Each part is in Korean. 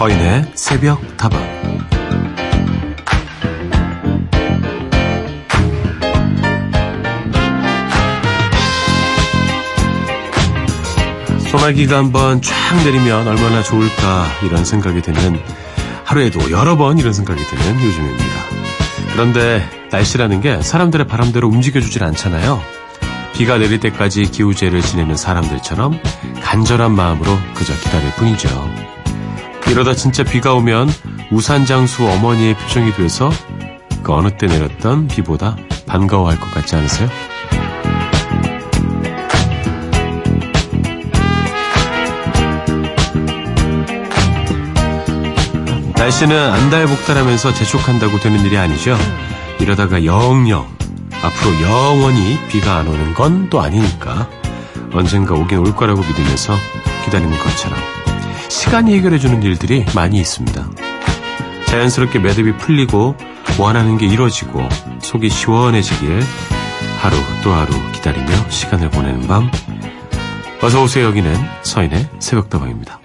서인의 새벽 다방 소나기가 한번 쫙 내리면 얼마나 좋을까 이런 생각이 드는 하루에도 여러 번 이런 생각이 드는 요즘입니다. 그런데 날씨라는 게 사람들의 바람대로 움직여주질 않잖아요. 비가 내릴 때까지 기우제를 지내는 사람들처럼 간절한 마음으로 그저 기다릴 뿐이죠. 이러다 진짜 비가 오면 우산 장수 어머니의 표정이 돼서 그 어느 때 내렸던 비보다 반가워할 것 같지 않으세요? 날씨는 안달복달하면서 재촉한다고 되는 일이 아니죠. 이러다가 영영 앞으로 영원히 비가 안 오는 건 또 아니니까 언젠가 오긴 올 거라고 믿으면서 기다리는 것처럼 시간이 해결해주는 일들이 많이 있습니다. 자연스럽게 매듭이 풀리고 원하는 게 이루어지고 속이 시원해지길 하루 또 하루 기다리며 시간을 보내는 밤 어서 오세요 여기는 서인의 새벽다방입니다.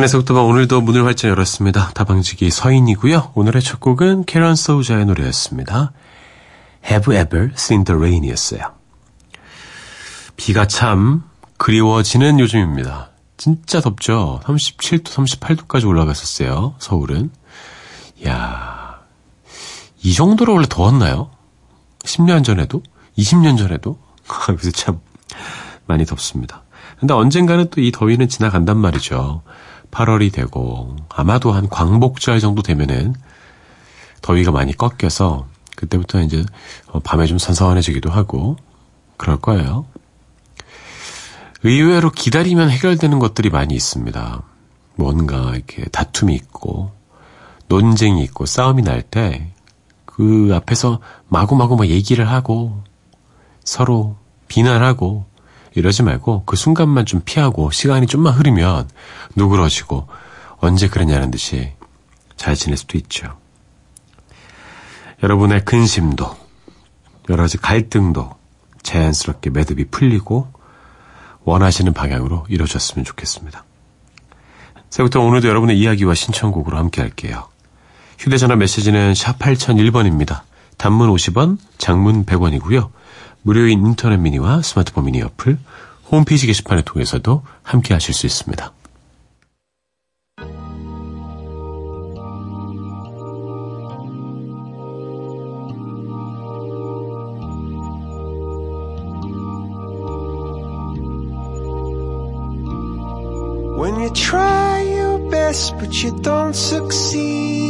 사인에서부터 오늘도 문을 활짝 열었습니다. 다방지기 서인이고요. 오늘의 첫 곡은 캐런 소우자의 노래였습니다. Have Ever Seen the Rain이었어요. 비가 참 그리워지는 요즘입니다. 진짜 덥죠? 37도, 38도까지 올라갔었어요. 서울은. 야, 이 정도로 원래 더웠나요? 10년 전에도? 20년 전에도? 그래서 참 많이 덥습니다. 근데 언젠가는 또 이 더위는 지나간단 말이죠. 8월이 되고 아마도 한 광복절 정도 되면은 더위가 많이 꺾여서 그때부터 이제 어, 밤에 좀 선선해지기도 하고 그럴 거예요. 의외로 기다리면 해결되는 것들이 많이 있습니다. 뭔가 이렇게 다툼이 있고 논쟁이 있고 싸움이 날 때 그 앞에서 마구마구 막 얘기를 하고 서로 비난하고 이러지 말고 그 순간만 좀 피하고 시간이 좀만 흐르면 누그러지고 언제 그랬냐는 듯이 잘 지낼 수도 있죠. 여러분의 근심도 여러 가지 갈등도 자연스럽게 매듭이 풀리고 원하시는 방향으로 이루어졌으면 좋겠습니다. 새부터 오늘도 여러분의 이야기와 신청곡으로 함께 할게요. 휴대전화 메시지는 샵 8001번입니다. 단문 50원, 장문 100원이고요. 무료인 인터넷 미니와 스마트폰 미니 어플, 홈페이지 게시판을 통해서도 함께 하실 수 있습니다. When you try your best but you don't succeed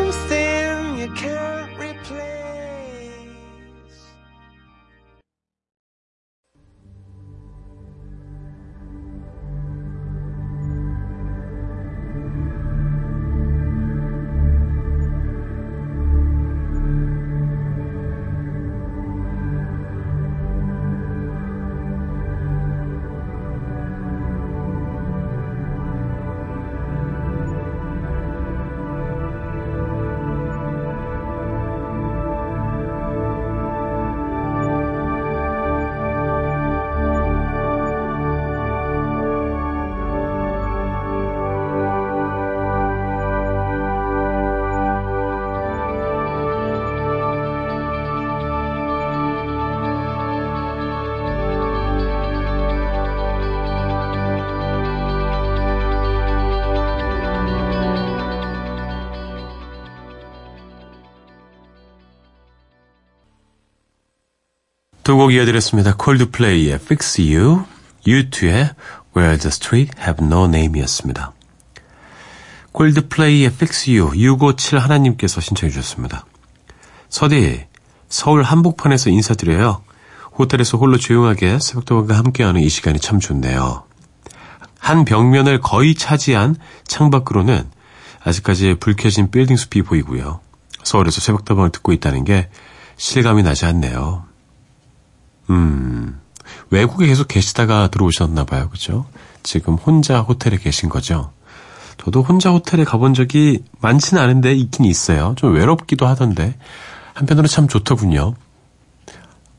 곡 이어드렸습니다. 콜드플레이의 Fix You, U2의 Where the Street Have No Name이었습니다. 콜드플레이의 Fix You, 657 하나님께서 신청해 주셨습니다. 서디, 서울 한복판에서 인사드려요. 호텔에서 홀로 조용하게 새벽도방과 함께하는 이 시간이 참 좋네요. 한 벽면을 거의 차지한 창밖으로는 아직까지 불 켜진 빌딩 숲이 보이고요. 서울에서 새벽도방을 듣고 있다는 게 실감이 나지 않네요. 음, 외국에 계속 계시다가 들어오셨나 봐요. 그죠? 지금 혼자 호텔에 계신 거죠? 저도 혼자 호텔에 가본 적이 많지는 않은데 있긴 있어요. 좀 외롭기도 하던데 한편으로 참 좋더군요.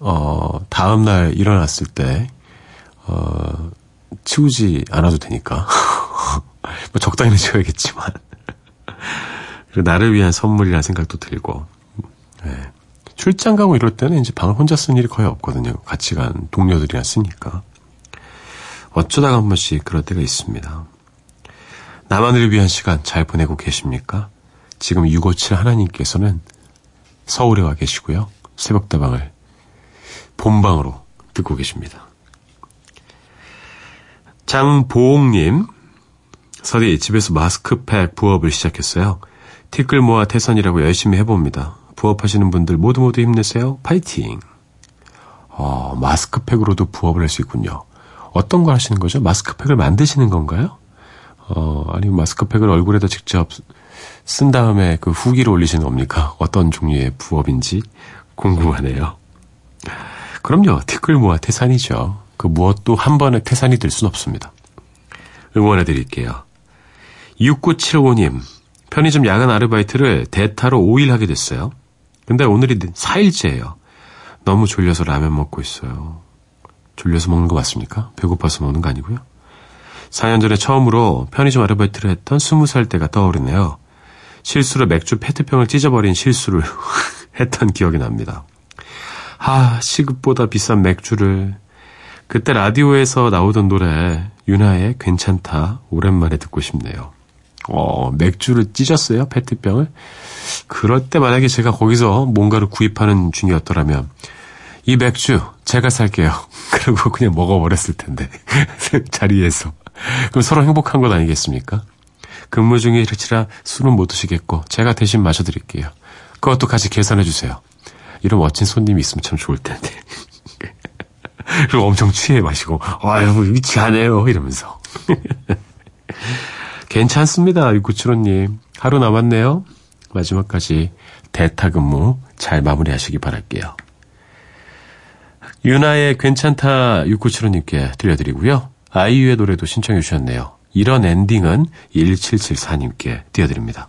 어, 다음 날 일어났을 때, 어, 치우지 않아도 되니까. 뭐 적당히는 치워야겠지만. 그리고 나를 위한 선물이라는 생각도 들고. 네. 출장 가고 이럴 때는 이제 방을 혼자 쓴 일이 거의 없거든요. 같이 간 동료들이랑 쓰니까. 어쩌다가 한 번씩 그럴 때가 있습니다. 나만을 위한 시간 잘 보내고 계십니까? 지금 657 하나님께서는 서울에 와 계시고요. 새벽다방을 본방으로 듣고 계십니다. 장보옥님, 서디 집에서 마스크팩 부업을 시작했어요. 티끌 모아 태산이라고 열심히 해봅니다. 부업하시는 분들 모두 모두 힘내세요. 파이팅! 어, 마스크팩으로도 부업을 할 수 있군요. 어떤 걸 하시는 거죠? 마스크팩을 만드시는 건가요? 어, 아니면 마스크팩을 얼굴에다 직접 쓴 다음에 그 후기를 올리시는 겁니까? 어떤 종류의 부업인지 궁금하네요. 그럼요. 티끌 모아 태산이죠. 그 무엇도 한 번에 태산이 될 수는 없습니다. 응원해 드릴게요. 6975님, 편의점 야간 아르바이트를 대타로 5일 하게 됐어요. 근데 오늘이 4일째예요. 너무 졸려서 라면 먹고 있어요. 졸려서 먹는 거 맞습니까? 배고파서 먹는 거 아니고요. 4년 전에 처음으로 편의점 아르바이트를 했던 20살 때가 떠오르네요. 실수로 맥주 페트병을 찢어버린 실수를 했던 기억이 납니다. 아, 시급보다 비싼 맥주를. 그때 라디오에서 나오던 노래, 윤하의 괜찮다. 오랜만에 듣고 싶네요. 어, 맥주를 찢었어요? 페트병을? 그럴 때 만약에 제가 거기서 뭔가를 구입하는 중이었더라면, 이 맥주 제가 살게요. 그리고 그냥 먹어버렸을 텐데. 자리에서. 그럼 서로 행복한 것 아니겠습니까? 근무 중이시라 술은 못 드시겠고 제가 대신 마셔드릴게요. 그것도 같이 계산해 주세요. 이런 멋진 손님이 있으면 참 좋을 텐데. 그리고 엄청 취해 마시고 아유 위치하네요 이러면서. 괜찮습니다. 6975님. 하루 남았네요. 마지막까지 대타 근무 잘 마무리하시기 바랄게요. 유나의 괜찮다 6975님께 들려드리고요. 아이유의 노래도 신청해 주셨네요. 이런 엔딩은 1774님께 띄워드립니다.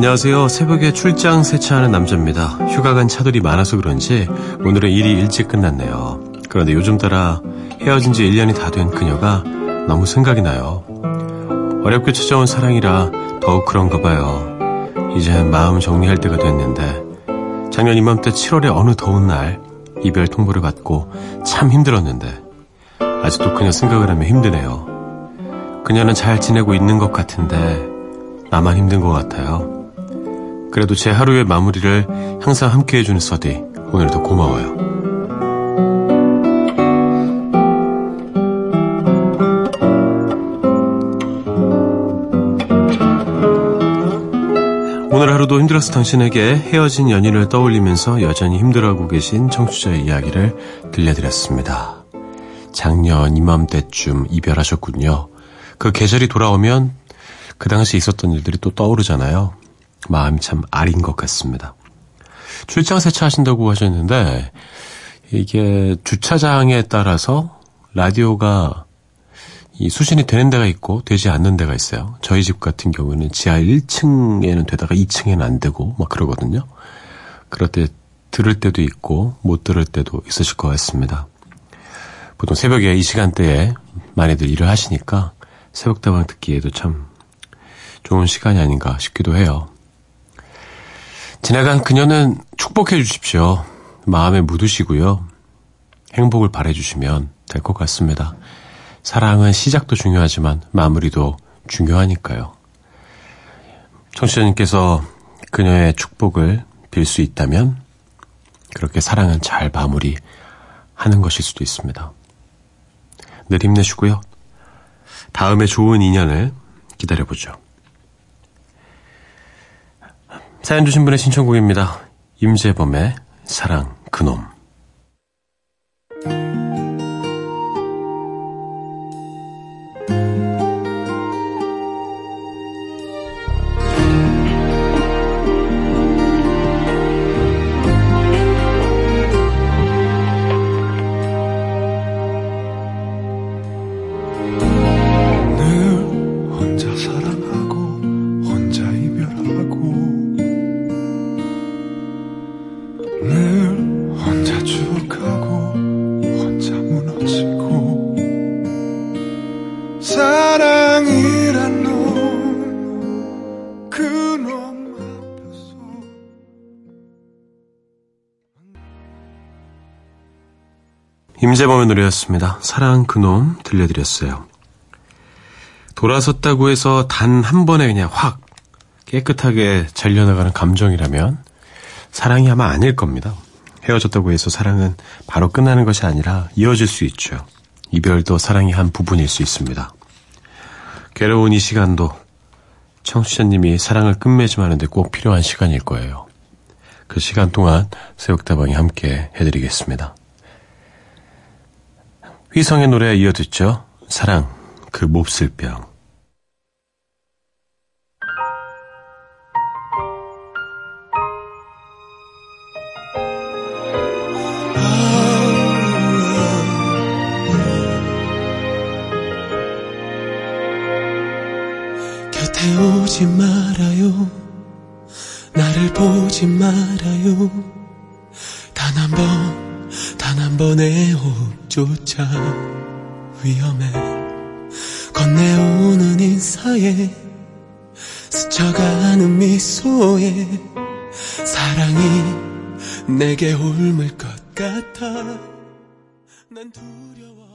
안녕하세요. 새벽에 출장 세차하는 남자입니다. 휴가 간 차들이 많아서 그런지 오늘은 일이 일찍 끝났네요. 그런데 요즘 따라 헤어진 지 1년이 다 된 그녀가 너무 생각이 나요. 어렵게 찾아온 사랑이라 더욱 그런가 봐요. 이제 마음 정리할 때가 됐는데 작년 이맘때 7월의 어느 더운 날 이별 통보를 받고 참 힘들었는데 아직도 그녀 생각을 하면 힘드네요. 그녀는 잘 지내고 있는 것 같은데 나만 힘든 것 같아요. 그래도 제 하루의 마무리를 항상 함께 해주는 서디, 오늘도 고마워요. 오늘 하루도 힘들어서 당신에게 헤어진 연인을 떠올리면서 여전히 힘들어하고 계신 청취자의 이야기를 들려드렸습니다. 작년 이맘때쯤 이별하셨군요. 그 계절이 돌아오면 그 당시 있었던 일들이 또 떠오르잖아요. 마음이 참 아린 것 같습니다. 출장 세차하신다고 하셨는데 이게 주차장에 따라서 라디오가 이 수신이 되는 데가 있고 되지 않는 데가 있어요. 저희 집 같은 경우는 지하 1층에는 되다가 2층에는 안 되고 막 그러거든요. 그럴 때 들을 때도 있고 못 들을 때도 있으실 것 같습니다. 보통 새벽에 이 시간대에 많이들 일을 하시니까 새벽다방 듣기에도 참 좋은 시간이 아닌가 싶기도 해요. 지나간 그녀는 축복해 주십시오. 마음에 묻으시고요. 행복을 바래주시면 될 것 같습니다. 사랑은 시작도 중요하지만 마무리도 중요하니까요. 청취자님께서 그녀의 축복을 빌 수 있다면 그렇게 사랑은 잘 마무리 하는 것일 수도 있습니다. 늘 힘내시고요. 다음에 좋은 인연을 기다려보죠. 사연 주신 분의 신청곡입니다. 임재범의 사랑 그놈. 임재범의 노래였습니다. 사랑 그놈 들려드렸어요. 돌아섰다고 해서 단 한 번에 그냥 확 깨끗하게 잘려나가는 감정이라면 사랑이 아마 아닐 겁니다. 헤어졌다고 해서 사랑은 바로 끝나는 것이 아니라 이어질 수 있죠. 이별도 사랑의 한 부분일 수 있습니다. 괴로운 이 시간도 청취자님이 사랑을 끝맺음하는데 꼭 필요한 시간일 거예요. 그 시간 동안 새벽다방이 함께 해드리겠습니다. 휘성의 노래 이어 듣죠. 사랑, 그 몹쓸 병. 곁에 오지 말아요. 나를 보지 말아요. 단 한 번. 번의 호흡조차 위험해. 건네오는 인사에 스쳐가는 미소에 사랑이 내게 옮을 것 같아. 난 두려워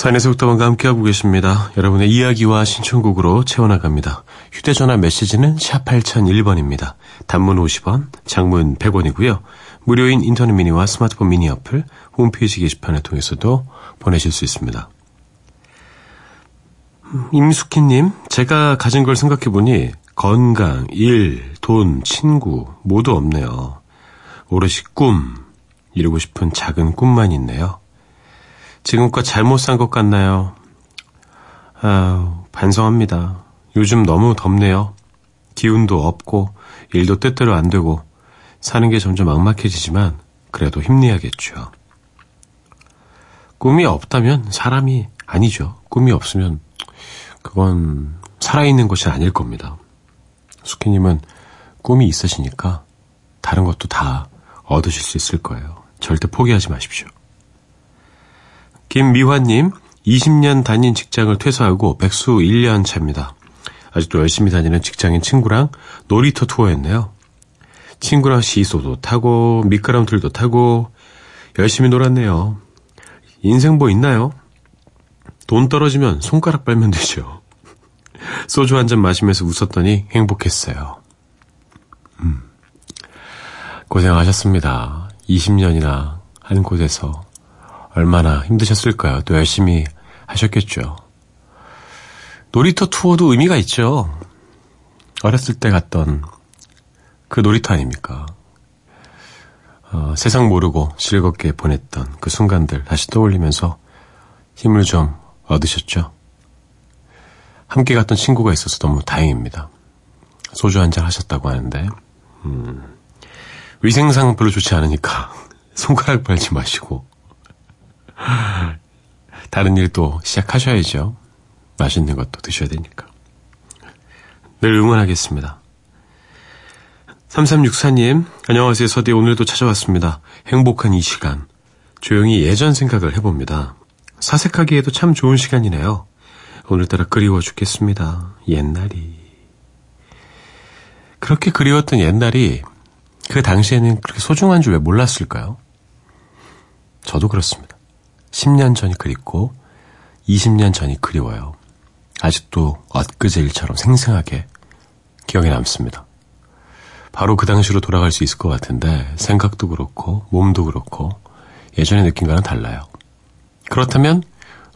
사인의 속담과 함께하고 계십니다. 여러분의 이야기와 신청곡으로 채워나갑니다. 휴대전화 메시지는 샵 8001번입니다. 단문 50원, 장문 100원이고요. 무료인 인터넷 미니와 스마트폰 미니 어플, 홈페이지 게시판을 통해서도 보내실 수 있습니다. 임숙희님, 제가 가진 걸 생각해보니 건강, 일, 돈, 친구 모두 없네요. 오롯이 꿈, 이루고 싶은 작은 꿈만 있네요. 지금껏 잘못 산 것 같나요? 아, 반성합니다. 요즘 너무 덥네요. 기운도 없고 일도 뜻대로 안 되고 사는 게 점점 막막해지지만 그래도 힘내야겠죠. 꿈이 없다면 사람이 아니죠. 꿈이 없으면 그건 살아있는 것이 아닐 겁니다. 수키님은 꿈이 있으시니까 다른 것도 다 얻으실 수 있을 거예요. 절대 포기하지 마십시오. 김미화님, 20년 다닌 직장을 퇴사하고 백수 1년 차입니다. 아직도 열심히 다니는 직장인 친구랑 놀이터 투어했네요. 친구랑 시소도 타고 미끄럼틀도 타고 열심히 놀았네요. 인생 뭐 있나요? 돈 떨어지면 손가락 빨면 되죠. 소주 한 잔 마시면서 웃었더니 행복했어요. 음. 고생하셨습니다. 20년이나 한 곳에서 얼마나 힘드셨을까요? 또 열심히 하셨겠죠. 놀이터 투어도 의미가 있죠. 어렸을 때 갔던 그 놀이터 아닙니까? 어, 세상 모르고 즐겁게 보냈던 그 순간들 다시 떠올리면서 힘을 좀 얻으셨죠? 함께 갔던 친구가 있어서 너무 다행입니다. 소주 한 잔 하셨다고 하는데, 음, 위생상 별로 좋지 않으니까 손가락 빨지 마시고, 다른 일 또 시작하셔야죠. 맛있는 것도 드셔야 되니까. 늘 응원하겠습니다. 3364님, 안녕하세요. 서디 오늘도 찾아왔습니다. 행복한 이 시간. 조용히 예전 생각을 해봅니다. 사색하기에도 참 좋은 시간이네요. 오늘따라 그리워 죽겠습니다. 옛날이. 그렇게 그리웠던 옛날이 그 당시에는 그렇게 소중한 줄 왜 몰랐을까요? 저도 그렇습니다. 10년 전이 그립고 20년 전이 그리워요. 아직도 엊그제 일처럼 생생하게 기억에 남습니다. 바로 그 당시로 돌아갈 수 있을 것 같은데 생각도 그렇고 몸도 그렇고 예전의 느낌과는 달라요. 그렇다면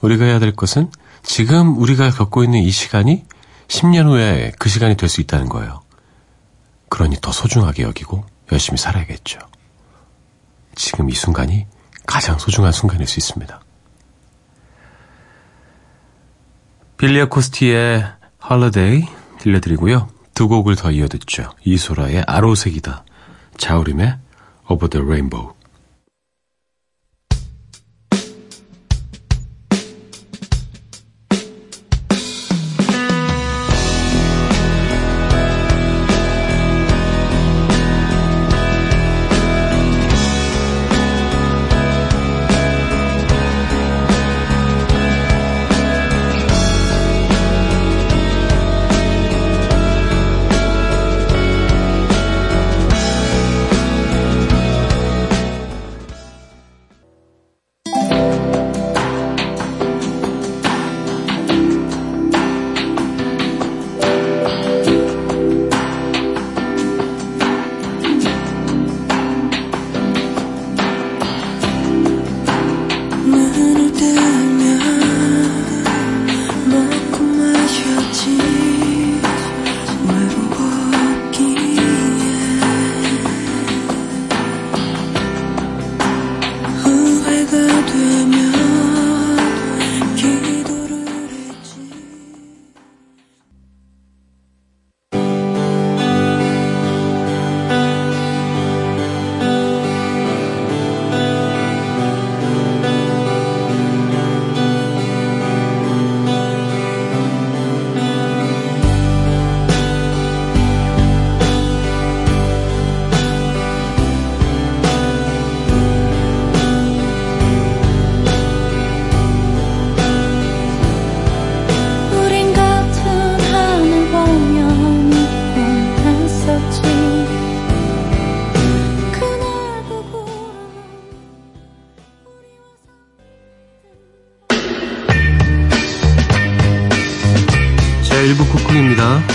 우리가 해야 될 것은 지금 우리가 겪고 있는 이 시간이 10년 후에 그 시간이 될 수 있다는 거예요. 그러니 더 소중하게 여기고 열심히 살아야겠죠. 지금 이 순간이 가장 소중한 순간일 수 있습니다. 빌리아 코스티의 헐러데이 들려드리고요. 두 곡을 더 이어 듣죠. 이소라의 아로색이다. 자우림의 Over the Rainbow.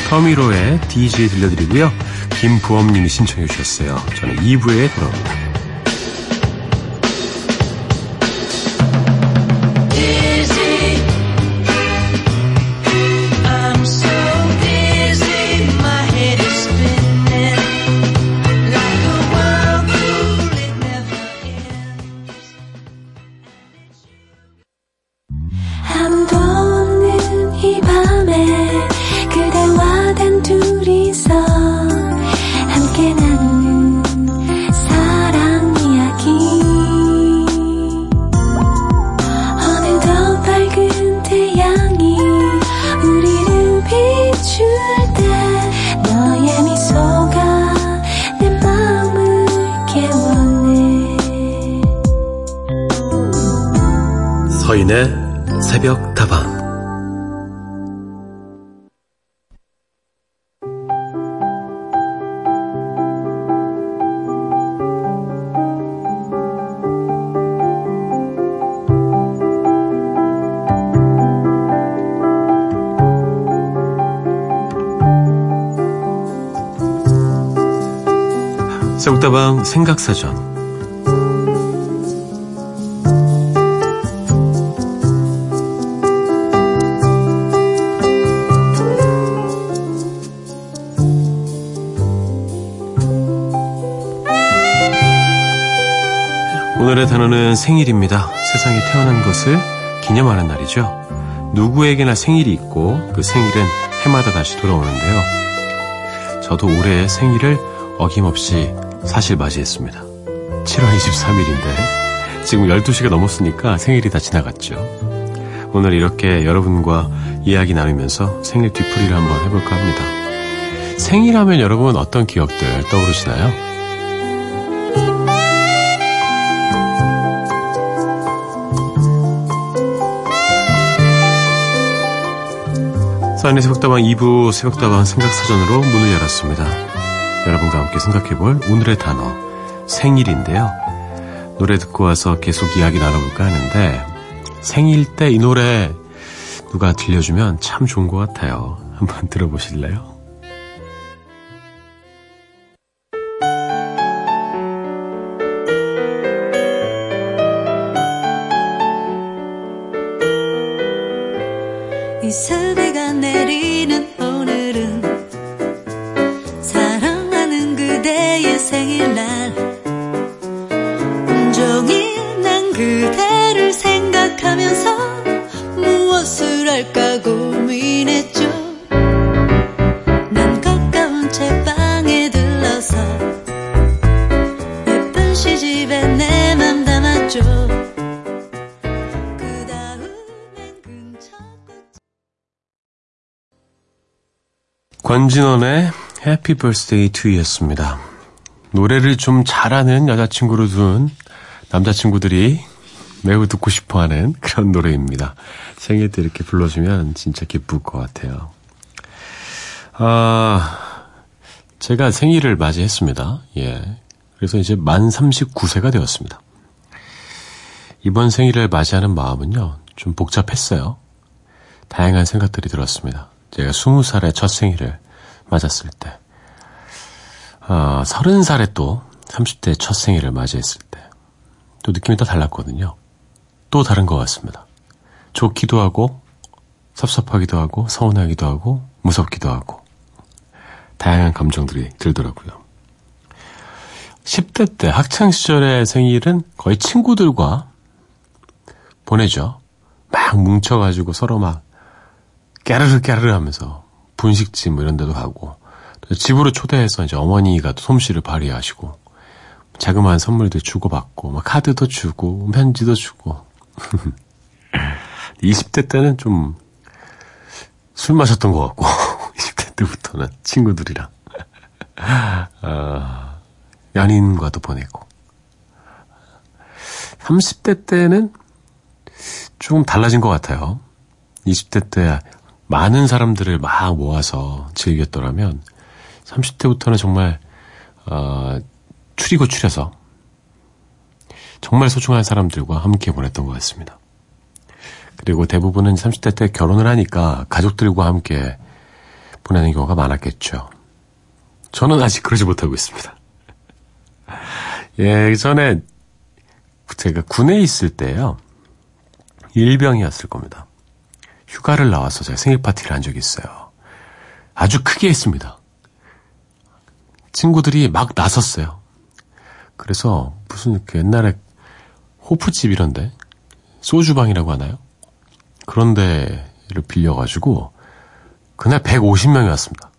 터미로의 DJ 들려드리고요. 김부엄님이 신청해 주셨어요. 저는 2부에 돌아옵니다. 서인의 새벽 다방. 새벽다방 생각사전 단어는 생일입니다. 세상에 태어난 것을 기념하는 날이죠. 누구에게나 생일이 있고 그 생일은 해마다 다시 돌아오는데요. 저도 올해 생일을 어김없이 사실 맞이했습니다. 7월 23일인데 지금 12시가 넘었으니까 생일이 다 지나갔죠. 오늘 이렇게 여러분과 이야기 나누면서 생일 뒤풀이를 한번 해볼까 합니다. 생일하면 여러분 어떤 기억들 떠오르시나요? 사인의 새벽다방 2부 새벽다방 생각사전으로 문을 열었습니다. 여러분과 함께 생각해볼 오늘의 단어 생일인데요. 노래 듣고 와서 계속 이야기 나눠볼까 하는데 생일 때 이 노래 누가 들려주면 참 좋은 것 같아요. 한번 들어보실래요? Birthday to You였습니다. 노래를 좀 잘하는 여자친구를 둔 남자친구들이 매우 듣고 싶어 하는 그런 노래입니다. 생일 때 이렇게 불러주면 진짜 기쁠 것 같아요. 아, 제가 생일을 맞이했습니다. 예. 그래서 이제 만 39세가 되었습니다. 이번 생일을 맞이하는 마음은요, 좀 복잡했어요. 다양한 생각들이 들었습니다. 제가 20살의 첫 생일을 맞았을 때, 어, 30살에 또 30대 첫 생일을 맞이했을 때, 또 느낌이 또 달랐거든요. 또 다른 것 같습니다. 좋기도 하고, 섭섭하기도 하고, 서운하기도 하고, 무섭기도 하고, 다양한 감정들이 들더라고요. 10대 때 학창 시절의 생일은 거의 친구들과 보내죠. 막 뭉쳐가지고 서로 막 깨르르 깨르르 하면서 분식집 뭐 이런 데도 가고 또 집으로 초대해서 이제 어머니가 또 솜씨를 발휘하시고 자그마한 선물도 주고받고 막 카드도 주고 편지도 주고. 20대 때는 좀 술 마셨던 것 같고 20대 때부터는 친구들이랑. 어, 연인과도 보내고. 30대 때는 조금 달라진 것 같아요. 20대 때 많은 사람들을 막 모아서 즐겼더라면 30대부터는 정말 어, 추리고 추려서 정말 소중한 사람들과 함께 보냈던 것 같습니다. 그리고 대부분은 30대 때 결혼을 하니까 가족들과 함께 보내는 경우가 많았겠죠. 저는 아직 그러지 못하고 있습니다. 예전에 제가 군에 있을 때요. 일병이었을 겁니다. 휴가를 나와서 제가 생일 파티를 한 적이 있어요. 아주 크게 했습니다. 친구들이 막 나섰어요. 그래서 무슨 그 옛날에 호프집 이런데 소주방이라고 하나요? 그런 데를 빌려가지고 그날 150명이 왔습니다.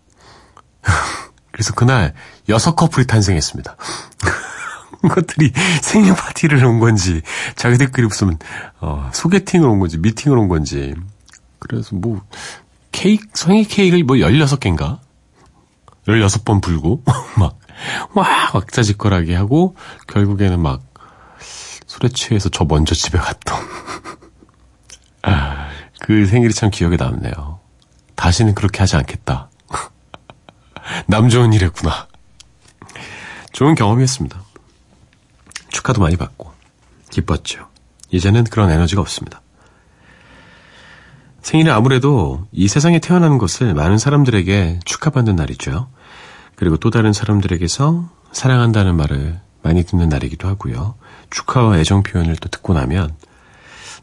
그래서 그날 여섯 커플이 탄생했습니다. 것들이 생일 파티를 온 건지, 자기들끼리 무슨, 어, 소개팅을 온 건지, 미팅을 온 건지. 그래서 뭐, 케이크, 생일 케이크를 뭐 16개인가? 16번 불고, 막, 와, 왁자지껄하게 하고, 결국에는 막, 술에 취해서 저 먼저 집에 갔던. 아, 그 생일이 참 기억에 남네요. 다시는 그렇게 하지 않겠다. 남 좋은 일 했구나. 좋은 경험이었습니다. 축하도 많이 받고, 기뻤죠. 이제는 그런 에너지가 없습니다. 생일은 아무래도 이 세상에 태어난 것을 많은 사람들에게 축하받는 날이죠. 그리고 또 다른 사람들에게서 사랑한다는 말을 많이 듣는 날이기도 하고요. 축하와 애정 표현을 또 듣고 나면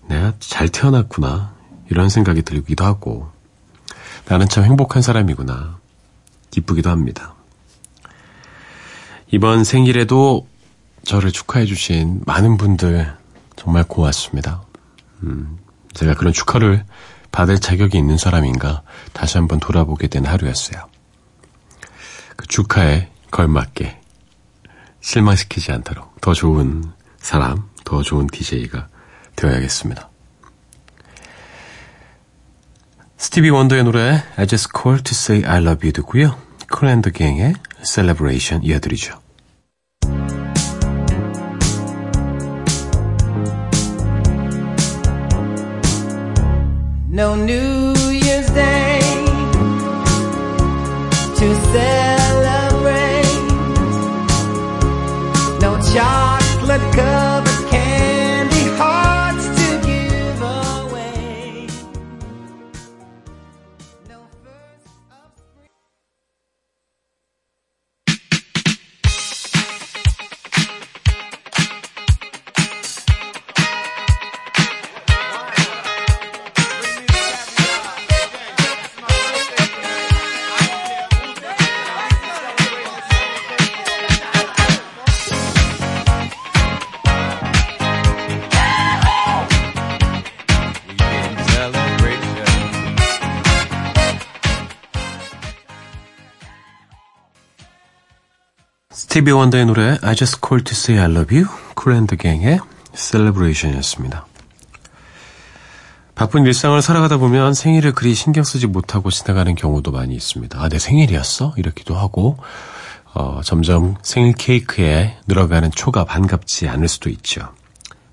내가 잘 태어났구나 이런 생각이 들기도 하고 나는 참 행복한 사람이구나 기쁘기도 합니다. 이번 생일에도 저를 축하해 주신 많은 분들 정말 고맙습니다. 음, 제가 그런 축하를 받을 자격이 있는 사람인가 다시 한번 돌아보게 된 하루였어요. 그 축하에 걸맞게 실망시키지 않도록 더 좋은 사람, 더 좋은 DJ가 되어야겠습니다. 스티비 원더의 노래 I Just Call to Say I Love You 듣고요. 콜앤더 갱의 Celebration 이어드리죠. No New Year's Day to celebrate. 스티비 원더의 노래 I Just Call to Say I Love You 쿨앤더 갱의 Celebration이었습니다. 바쁜 일상을 살아가다 보면 생일을 그리 신경 쓰지 못하고 지나가는 경우도 많이 있습니다. 아, 내 생일이었어? 이렇기도 하고 어, 점점 생일 케이크에 늘어가는 초가 반갑지 않을 수도 있죠.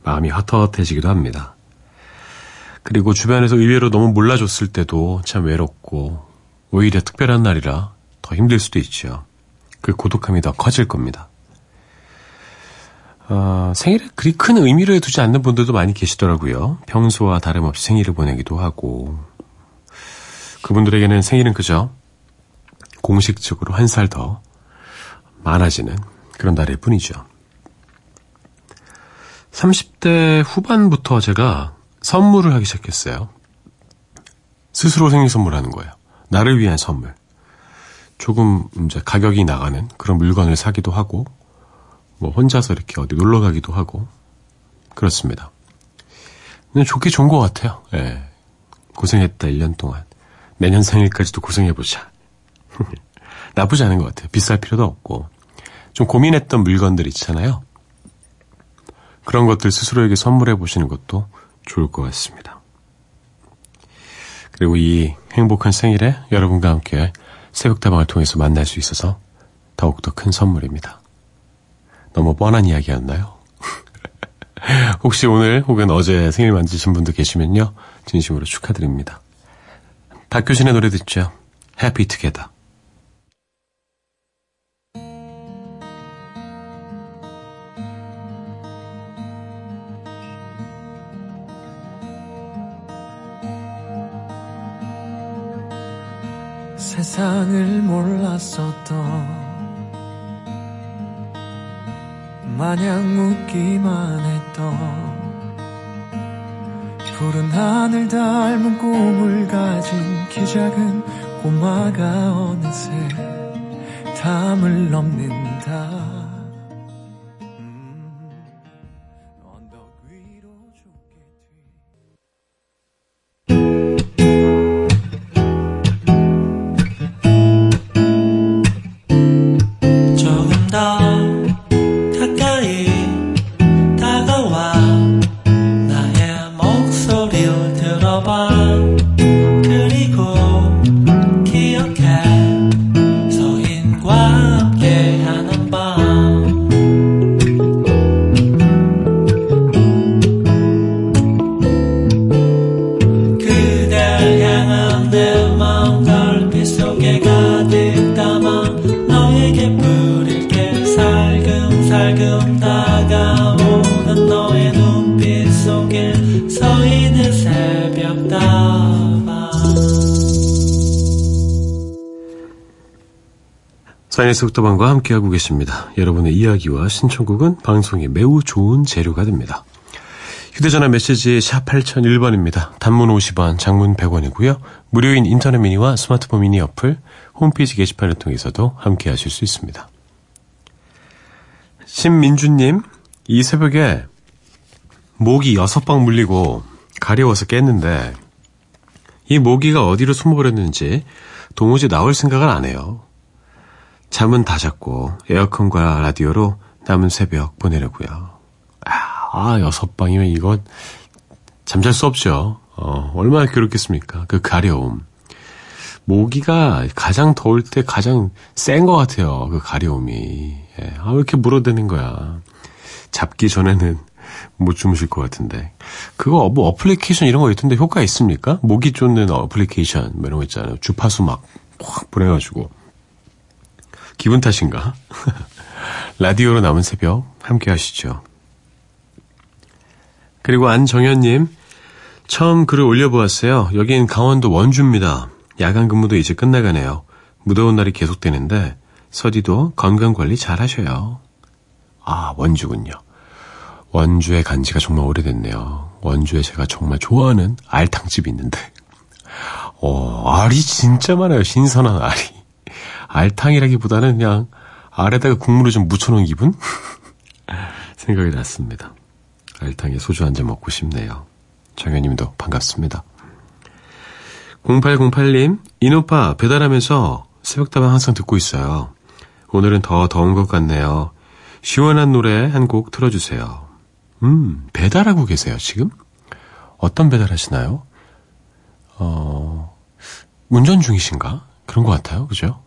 마음이 헛헛해지기도 합니다. 그리고 주변에서 의외로 너무 몰라줬을 때도 참 외롭고 오히려 특별한 날이라 더 힘들 수도 있죠. 그 고독함이 더 커질 겁니다. 어, 생일에 그리 큰 의미를 두지 않는 분들도 많이 계시더라고요. 평소와 다름없이 생일을 보내기도 하고. 그분들에게는 생일은 그저 공식적으로 한 살 더 많아지는 그런 날일 뿐이죠. 30대 후반부터 제가 선물을 하기 시작했어요. 스스로 생일 선물하는 거예요. 나를 위한 선물. 조금 이제 가격이 나가는 그런 물건을 사기도 하고, 뭐 혼자서 이렇게 어디 놀러 가기도 하고, 그렇습니다. 좋게 좋은 것 같아요. 예. 고생했다, 1년 동안. 내년 생일까지도 고생해보자. 나쁘지 않은 것 같아요. 비쌀 필요도 없고. 좀 고민했던 물건들 있잖아요. 그런 것들 스스로에게 선물해 보시는 것도 좋을 것 같습니다. 그리고 이 행복한 생일에 여러분과 함께 새벽다방을 통해서 만날 수 있어서 더욱더 큰 선물입니다. 너무 뻔한 이야기였나요? 혹시 오늘 혹은 어제 생일 만드신 분도 계시면요. 진심으로 축하드립니다. 박효신의 노래 듣죠. Happy Together. 세상을 몰랐었던 마냥 웃기만 했던 푸른 하늘 닮은 꿈을 가진 키 작은 꼬마가 어느새 담을 넘는다 살금살금 다가오는 너의 눈빛 속에 서 있는 새벽 다방 속도방과 함께하고 계십니다. 여러분의 이야기와 신청곡은 방송에 매우 좋은 재료가 됩니다. 휴대전화 메시지 샵 8001번입니다. 단문 50원, 장문 100원이고요. 무료인 인터넷 미니와 스마트폰 미니 어플, 홈페이지 게시판을 통해서도 함께 하실 수 있습니다. 신민주님, 이 새벽에 모기 6방 물리고 가려워서 깼는데 이 모기가 어디로 숨어버렸는지 도무지 나올 생각을 안 해요. 잠은 다 잤고 에어컨과 라디오로 남은 새벽 보내려고요. 아, 여섯 방이면 이건 잠잘 수 없죠. 어, 얼마나 괴롭겠습니까? 그 가려움. 모기가 가장 더울 때 가장 센 것 같아요. 그 가려움이. 예, 아, 왜 이렇게 물어대는 거야. 잡기 전에는 못 주무실 것 같은데. 그거 뭐 어플리케이션 이런 거 있던데 효과 있습니까? 모기 쫓는 어플리케이션 뭐 이런 거 있잖아요. 주파수 막 확 보내가지고. 기분 탓인가? 라디오로 남은 새벽 함께 하시죠. 그리고 안정현님, 처음 글을 올려보았어요. 여긴 강원도 원주입니다. 야간 근무도 이제 끝나가네요. 무더운 날이 계속되는데, 서디도 건강관리 잘 하셔요. 아, 원주군요. 원주에 간 지가 정말 오래됐네요. 원주에 제가 정말 좋아하는 알탕집이 있는데, 어, 알이 진짜 많아요. 신선한 알이. 알탕이라기보다는 그냥 알에다가 국물을 좀 묻혀놓은 기분? 생각이 났습니다. 알탕에 소주 한 잔 먹고 싶네요. 정현님도 반갑습니다. 0808님, 이노파 배달하면서 새벽다방 항상 듣고 있어요. 오늘은 더 더운 것 같네요. 시원한 노래 한 곡 틀어주세요. 음, 배달하고 계세요, 지금? 어떤 배달 하시나요? 어, 운전 중이신가? 그런 것 같아요, 그죠?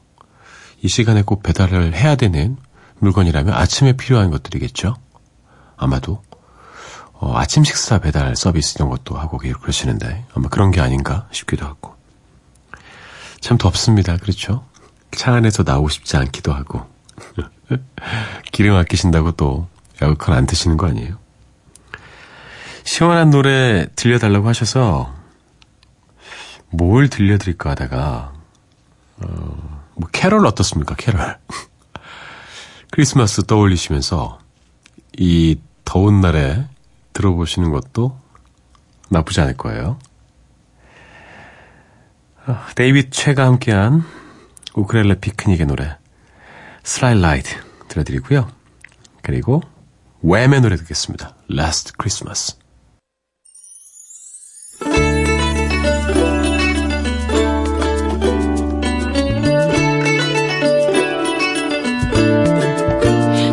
이 시간에 꼭 배달을 해야 되는 물건이라면 아침에 필요한 것들이겠죠? 아마도. 어, 아침 식사 배달 서비스 이런 것도 하고 그러시는데 아마 그런 게 아닌가 싶기도 하고. 참 덥습니다. 그렇죠? 차 안에서 나오고 싶지 않기도 하고. 기름 아끼신다고 또 에어컨 안 트시는 거 아니에요? 시원한 노래 들려달라고 하셔서 뭘 들려드릴까 하다가 어, 뭐 캐럴 어떻습니까? 캐럴. 크리스마스 떠올리시면서 이 더운 날에 들어보시는 것도 나쁘지 않을 거예요. 어, 데이빗 최가 함께한 우크렐레 피크닉의 노래 Sleigh Ride 들려드리고요. 그리고 Wham의 노래 듣겠습니다. Last Christmas.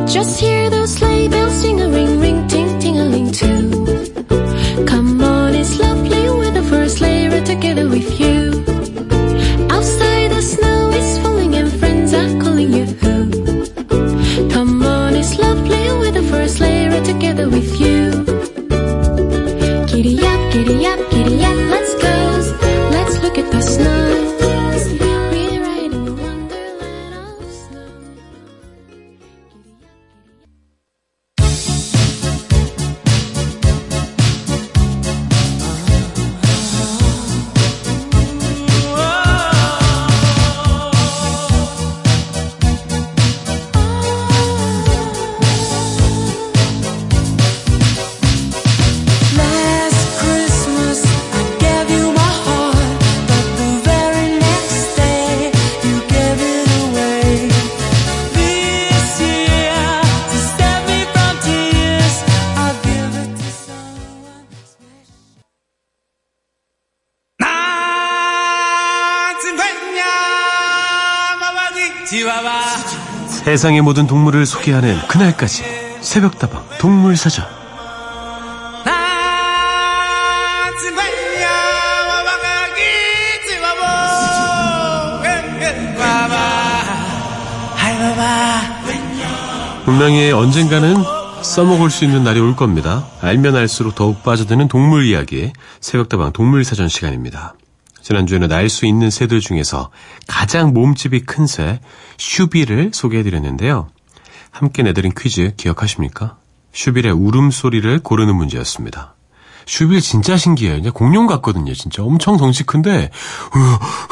Just hear those sleigh bells sing a ring ring ting ting a ling too. Come on, it's lovely with the first sleigh ride together with you. Together with you. 세상의 모든 동물을 소개하는 그날까지 새벽다방 동물사전. 분명히 언젠가는 써먹을 수 있는 날이 올 겁니다. 알면 알수록 더욱 빠져드는 동물 이야기 새벽다방 동물사전 시간입니다. 지난주에는 날 수 있는 새들 중에서 가장 몸집이 큰 새 슈비를 소개해드렸는데요. 함께 내드린 퀴즈 기억하십니까? 슈빌의 울음소리를 고르는 문제였습니다. 슈빌 진짜 신기해요. 그냥 공룡 같거든요. 진짜 엄청 덩치 큰데 으,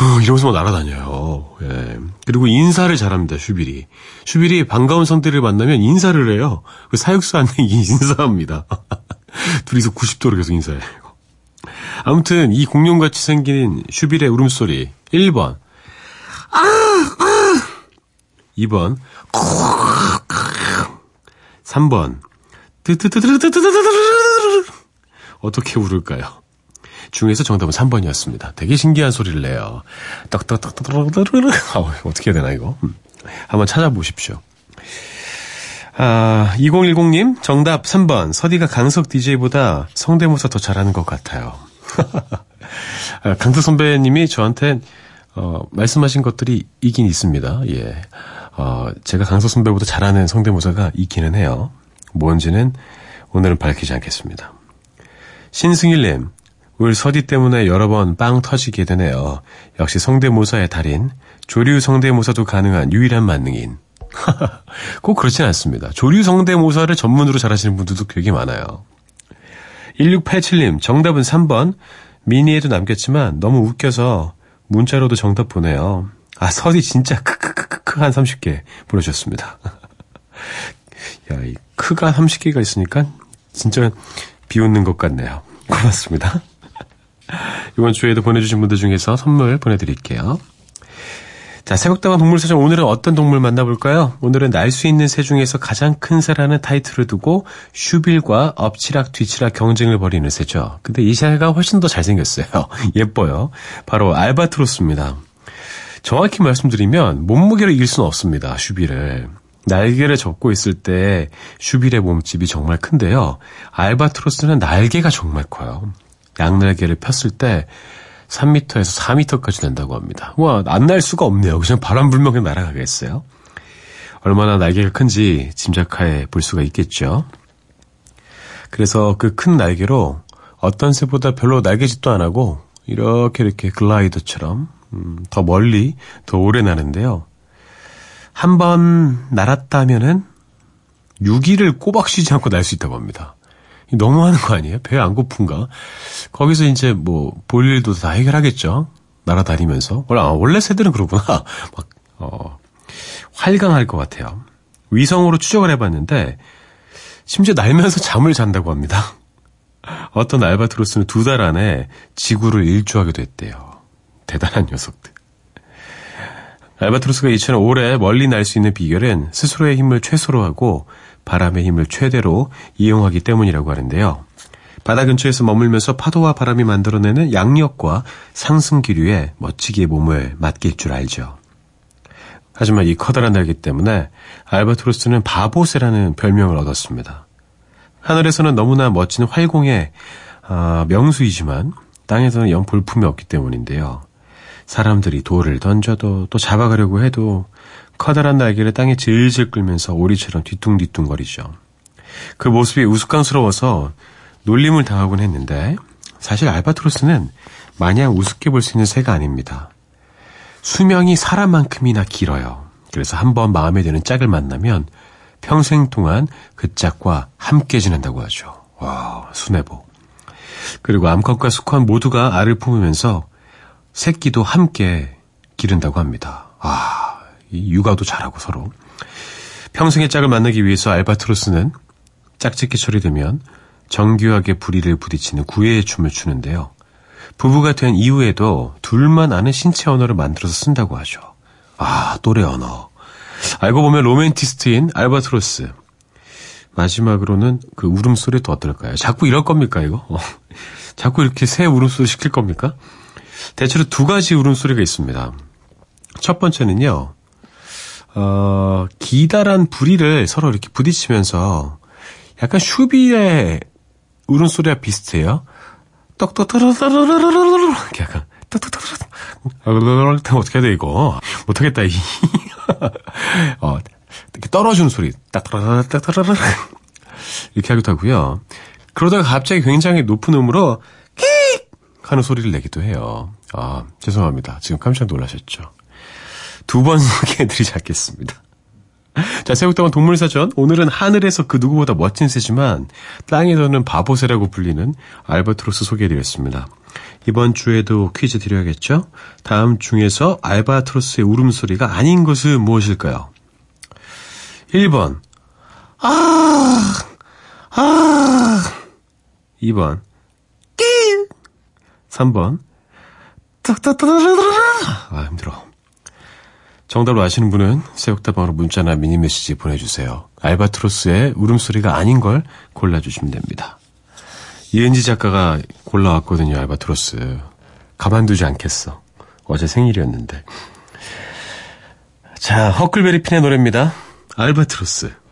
으, 이러면서 막 날아다녀요. 예. 그리고 인사를 잘합니다. 슈빌이. 슈빌이 반가운 성들을 만나면 인사를 해요. 그 안에 인사합니다. 둘이서 90도로 계속 인사해요. 아무튼 이 공룡같이 생긴 슈빌의 울음소리 1번 2번 3번 뜨뜨뜨뜨뜨뜨뜨뜨뜨 어떻게 울을까요? 중에서 정답은 3번이었습니다. 되게 신기한 소리를 내요. 아, 어떻게 해야 되나 이거? 음. 한번 찾아보십시오. 아, 2010님 정답 3번. 서디가 강석 DJ보다 성대모사 더 잘하는 것 같아요. 아, 강석 선배님이 저한테 어, 말씀하신 것들이 있긴 있습니다. 예. 어, 제가 강석 선배보다 잘하는 성대모사가 있기는 해요. 뭔지는 오늘은 밝히지 않겠습니다. 신승일님, 울 서디 때문에 여러 번 빵 터지게 되네요. 역시 성대모사의 달인, 조류 성대모사도 가능한 유일한 만능인. 꼭 그렇진 않습니다. 조류 성대모사를 전문으로 잘하시는 분들도 되게 많아요. 1687님, 정답은 3번. 미니에도 남겼지만 너무 웃겨서 문자로도 정답 보내요. 아, 서디 진짜 크크크크크 한 30개 보내주셨습니다. 야, 이 크가 30개가 있으니까 진짜 비 웃는 것 같네요. 고맙습니다. 이번 주에도 보내주신 분들 중에서 선물 보내드릴게요. 자, 새벽다방 동물사전 오늘은 어떤 동물 만나볼까요? 오늘은 날 수 있는 새 중에서 가장 큰 새라는 타이틀을 두고 슈빌과 엎치락 뒤치락 경쟁을 벌이는 새죠. 근데 이 새가 훨씬 더 잘생겼어요. 예뻐요. 바로 알바트로스입니다. 정확히 말씀드리면 몸무게로 이길 수는 없습니다. 슈빌을. 날개를 접고 있을 때 슈빌의 몸집이 정말 큰데요. 알바트로스는 날개가 정말 커요. 양날개를 폈을 때 3m에서 4m까지 된다고 합니다. 와, 안 날 수가 없네요. 그냥 바람 불면 그냥 날아가겠어요. 얼마나 날개가 큰지 짐작해 볼 수가 있겠죠. 그래서 그 큰 날개로 어떤 새보다 별로 날개짓도 안 하고 이렇게 이렇게 글라이더처럼 음, 더 멀리 더 오래 나는데요. 한 번 날았다면은 6일을 꼬박 쉬지 않고 날 수 있다고 합니다. 너무 하는 거 아니에요? 배 안 고픈가? 거기서 이제 뭐 볼 일도 다 해결하겠죠. 날아다니면서. 원래, 아, 원래 새들은 그러구나. 막 어, 활강할 것 같아요. 위성으로 추적을 해봤는데 심지어 날면서 잠을 잔다고 합니다. 어떤 알바트로스는 두 달 안에 지구를 일주하기도 했대요. 대단한 녀석들. 알바트로스가 이처럼 오래 멀리 날 수 있는 비결은 스스로의 힘을 최소로 하고 바람의 힘을 최대로 이용하기 때문이라고 하는데요. 바다 근처에서 머물면서 파도와 바람이 만들어내는 양력과 상승 기류에 멋지게 몸을 맡길 줄 알죠. 하지만 이 커다란 날개 때문에 알바트로스는 바보새라는 별명을 얻었습니다. 하늘에서는 너무나 멋진 활공의 아, 명수이지만 땅에서는 영 볼품이 없기 때문인데요. 사람들이 돌을 던져도 또 잡아가려고 해도 커다란 날개를 땅에 질질 끌면서 오리처럼 뒤뚱뒤뚱거리죠. 그 모습이 우스꽝스러워서 놀림을 당하곤 했는데 사실 알바트로스는 마냥 우습게 볼 수 있는 새가 아닙니다. 수명이 사람만큼이나 길어요. 그래서 한 번 마음에 드는 짝을 만나면 평생 동안 그 짝과 함께 지낸다고 하죠. 와, 순애보. 그리고 암컷과 수컷 모두가 알을 품으면서 새끼도 함께 기른다고 합니다. 아, 이 육아도 잘하고 서로. 평생의 짝을 만나기 위해서 알바트로스는 짝짓기 철이 되면 정교하게 부리를 부딪히는 구애의 춤을 추는데요. 부부가 된 이후에도 둘만 아는 신체 언어를 만들어서 쓴다고 하죠. 아, 또래 언어. 알고 보면 로맨티스트인 알바트로스. 마지막으로는 그 울음소리 또 어떨까요? 자꾸 이럴 겁니까, 이거? 자꾸 이렇게 새 울음소리 시킬 겁니까? 대체로 두 가지 울음소리가 있습니다. 첫 번째는요, 어, 기다란 부리를 서로 이렇게 부딪히면서 약간 슈비의 울음소리와 비슷해요. 떡떡 떠르르르르르르르 이렇게 약간 떡떡떡떡떡 어떻게 해야 돼 이거 못하겠다 이 어, 이렇게 떨어지는 소리 딱따라라따라라 이렇게 하기도 하고요. 그러다가 갑자기 굉장히 높은 음으로 킥 하는 소리를 내기도 해요. 아 죄송합니다. 지금 깜짝 놀라셨죠. 두 번 소개해드리지 않겠습니다. 자, 새우떡은 동물사전. 오늘은 하늘에서 그 누구보다 멋진 새지만 땅에서는 바보새라고 불리는 알바트로스 소개해드렸습니다. 이번 주에도 퀴즈 드려야겠죠? 다음 중에서 알바트로스의 울음소리가 아닌 것은 무엇일까요? 1번. 아, 아. 2번. 끼. 3번. 딱딱딱딱딱. 아, 힘들어. 정답을 아시는 분은 새옥다방으로 문자나 미니 메시지 보내주세요. 알바트로스의 울음소리가 아닌 걸 골라주시면 됩니다. 이은지 작가가 골라왔거든요, 알바트로스. 가만두지 않겠어. 어제 생일이었는데. 자, 허클베리 핀의 노래입니다. 알바트로스.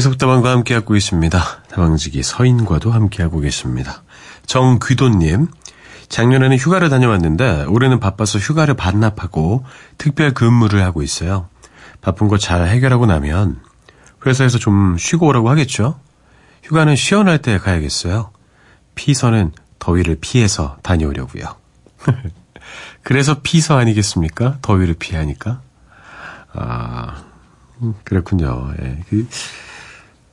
속다방과 함께하고 있습니다. 다방지기 서인과도 함께하고 계십니다. 정귀도님, 작년에는 휴가를 다녀왔는데 올해는 바빠서 휴가를 반납하고 특별 근무를 하고 있어요. 바쁜 거 잘 해결하고 나면 회사에서 좀 쉬고 오라고 하겠죠? 휴가는 시원할 때 가야겠어요. 피서는 더위를 피해서 다녀오려고요. 그래서 피서 아니겠습니까? 더위를 피하니까. 아, 음, 그렇군요. 예. 그,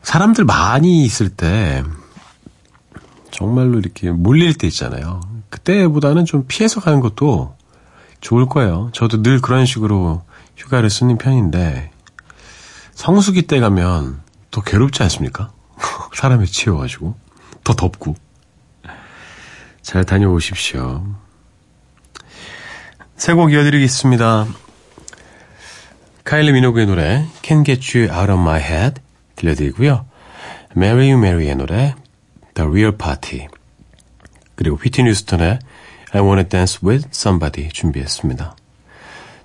사람들 많이 있을 때, 정말로 이렇게 몰릴 때 있잖아요. 그때보다는 좀 피해서 가는 것도 좋을 거예요. 저도 늘 그런 식으로 휴가를 쓰는 편인데, 성수기 때 가면 더 괴롭지 않습니까? 사람에 치여가지고. 더 덥고. 잘 다녀오십시오. 새곡 이어드리겠습니다. 카일리 미노그의 노래 Can Get You Out of My Head 들려드리고요. Mary You Mary의 노래 The Real Party 그리고 휘트니 휴스턴의 I Wanna Dance With Somebody 준비했습니다.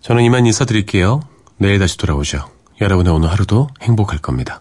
저는 이만 인사드릴게요. 내일 다시 돌아오죠. 여러분의 오늘 하루도 행복할 겁니다.